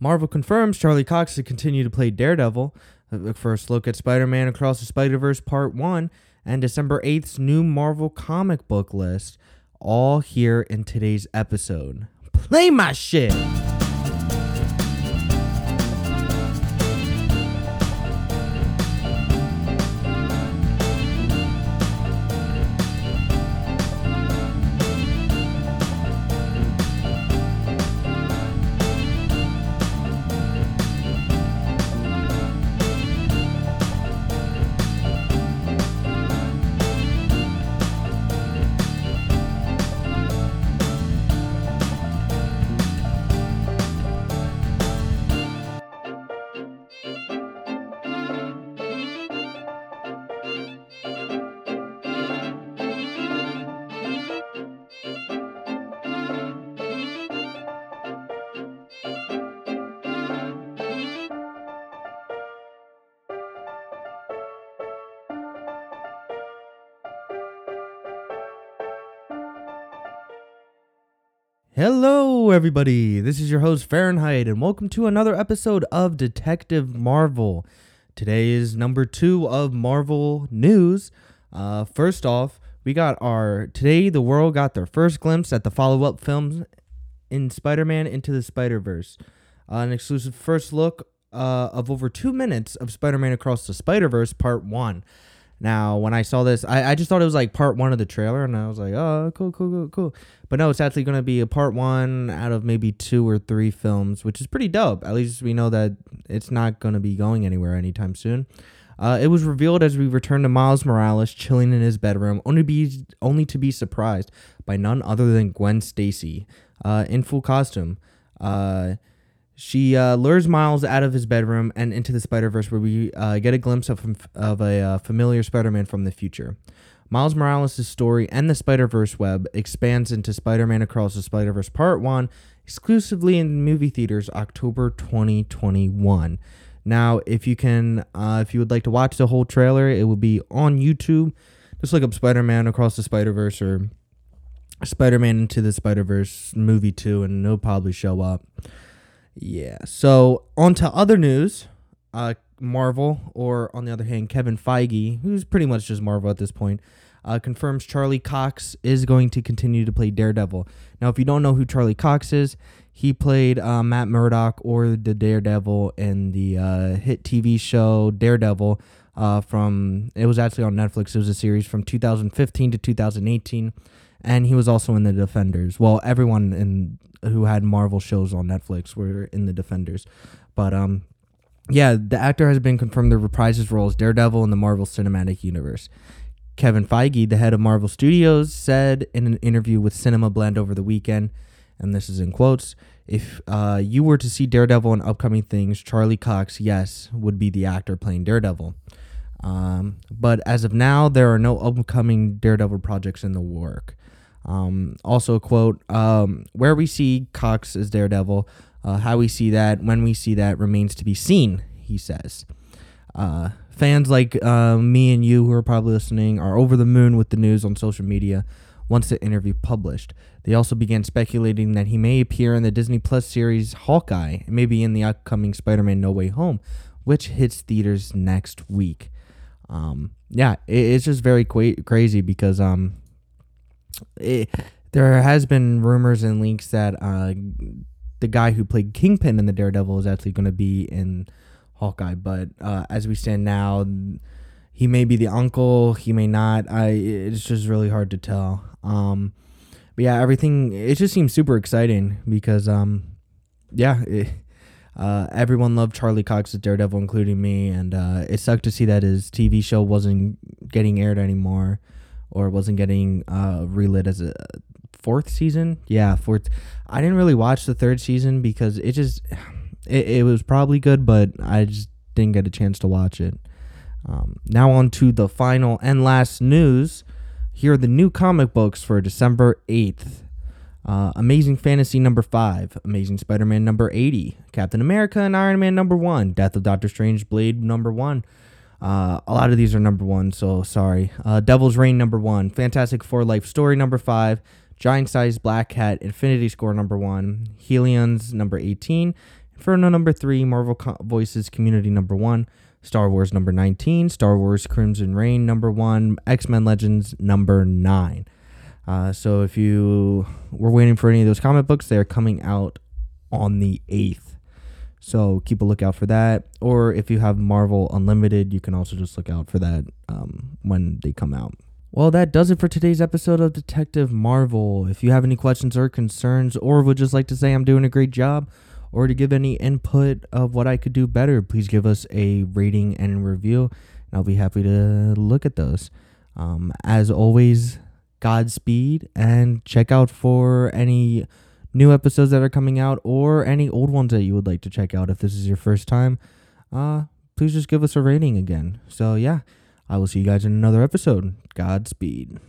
Marvel confirms Charlie Cox to continue to play Daredevil. Uh, A first look at Spider Man Across the Spider Verse Part 1 and December 8th's new Marvel comic book list. All here in today's episode. Play my shit! Hello, everybody. This is your host, Fahrenheit, and welcome to another episode of Detective Marvel. Today is number two of Marvel news. Uh, first off, we got our Today the World got their first glimpse at the follow up films in Spider Man Into the Spider Verse. Uh, an exclusive first look uh, of over two minutes of Spider Man Across the Spider Verse Part 1. Now, when I saw this, I, I just thought it was like part one of the trailer, and I was like, oh, cool, cool, cool, cool. But no, it's actually going to be a part one out of maybe two or three films, which is pretty dope. At least we know that it's not going to be going anywhere anytime soon. Uh, it was revealed as we return to Miles Morales chilling in his bedroom, only be only to be surprised by none other than Gwen Stacy uh, in full costume. Uh, she uh, lures Miles out of his bedroom and into the Spider Verse, where we uh, get a glimpse of, of a uh, familiar Spider Man from the future. Miles Morales' story and the Spider Verse web expands into Spider Man Across the Spider Verse Part 1, exclusively in movie theaters October 2021. Now, if you can, uh, if you would like to watch the whole trailer, it will be on YouTube. Just look up Spider Man Across the Spider Verse or Spider Man Into the Spider Verse movie 2, and it'll probably show up. Yeah. So on to other news. Uh, Marvel, or on the other hand, Kevin Feige, who's pretty much just Marvel at this point, uh, confirms Charlie Cox is going to continue to play Daredevil. Now, if you don't know who Charlie Cox is, he played uh, Matt Murdock or the Daredevil in the uh, hit TV show Daredevil. Uh, from it was actually on Netflix. It was a series from 2015 to 2018, and he was also in the Defenders. Well, everyone in who had Marvel shows on Netflix were in the Defenders. But um, yeah, the actor has been confirmed to reprise his role as Daredevil in the Marvel Cinematic Universe. Kevin Feige, the head of Marvel Studios, said in an interview with Cinema Blend over the weekend, and this is in quotes, if uh, you were to see Daredevil in upcoming things, Charlie Cox, yes, would be the actor playing Daredevil. Um, but as of now, there are no upcoming Daredevil projects in the work. Um, also, quote, um, where we see Cox as Daredevil, uh, how we see that, when we see that remains to be seen, he says. Uh, fans like uh, me and you who are probably listening are over the moon with the news on social media once the interview published. They also began speculating that he may appear in the Disney Plus series Hawkeye and maybe in the upcoming Spider Man No Way Home, which hits theaters next week. Um, yeah, it, it's just very qu- crazy because um, it, there has been rumors and leaks that uh, the guy who played Kingpin in the Daredevil is actually going to be in Hawkeye. But uh, as we stand now, he may be the uncle, he may not. I it's just really hard to tell. Um, but yeah, everything it just seems super exciting because um, yeah. It, uh, everyone loved Charlie Cox's Daredevil, including me, and uh, it sucked to see that his TV show wasn't getting aired anymore or wasn't getting uh, relit as a fourth season. Yeah, fourth. I didn't really watch the third season because it just it, it was probably good, but I just didn't get a chance to watch it. Um, now on to the final and last news. Here are the new comic books for December eighth. Uh, Amazing Fantasy number 5, Amazing Spider Man number 80, Captain America and Iron Man number 1, Death of Doctor Strange Blade number 1, uh, a lot of these are number one, so sorry. Uh, Devil's Reign number one, Fantastic Four Life Story number five, Giant Size Black Cat Infinity Score number one, Hellions number 18, Inferno number three, Marvel Co- Voices Community number one, Star Wars number 19, Star Wars Crimson Reign number one, X Men Legends number nine. Uh, so if you were waiting for any of those comic books, they're coming out on the 8th. So keep a lookout for that. Or if you have Marvel Unlimited, you can also just look out for that um, when they come out. Well, that does it for today's episode of Detective Marvel. If you have any questions or concerns, or would just like to say I'm doing a great job, or to give any input of what I could do better, please give us a rating and review, and I'll be happy to look at those. Um, as always, Godspeed and check out for any new episodes that are coming out or any old ones that you would like to check out if this is your first time. Uh, please just give us a rating again. So, yeah, I will see you guys in another episode. Godspeed.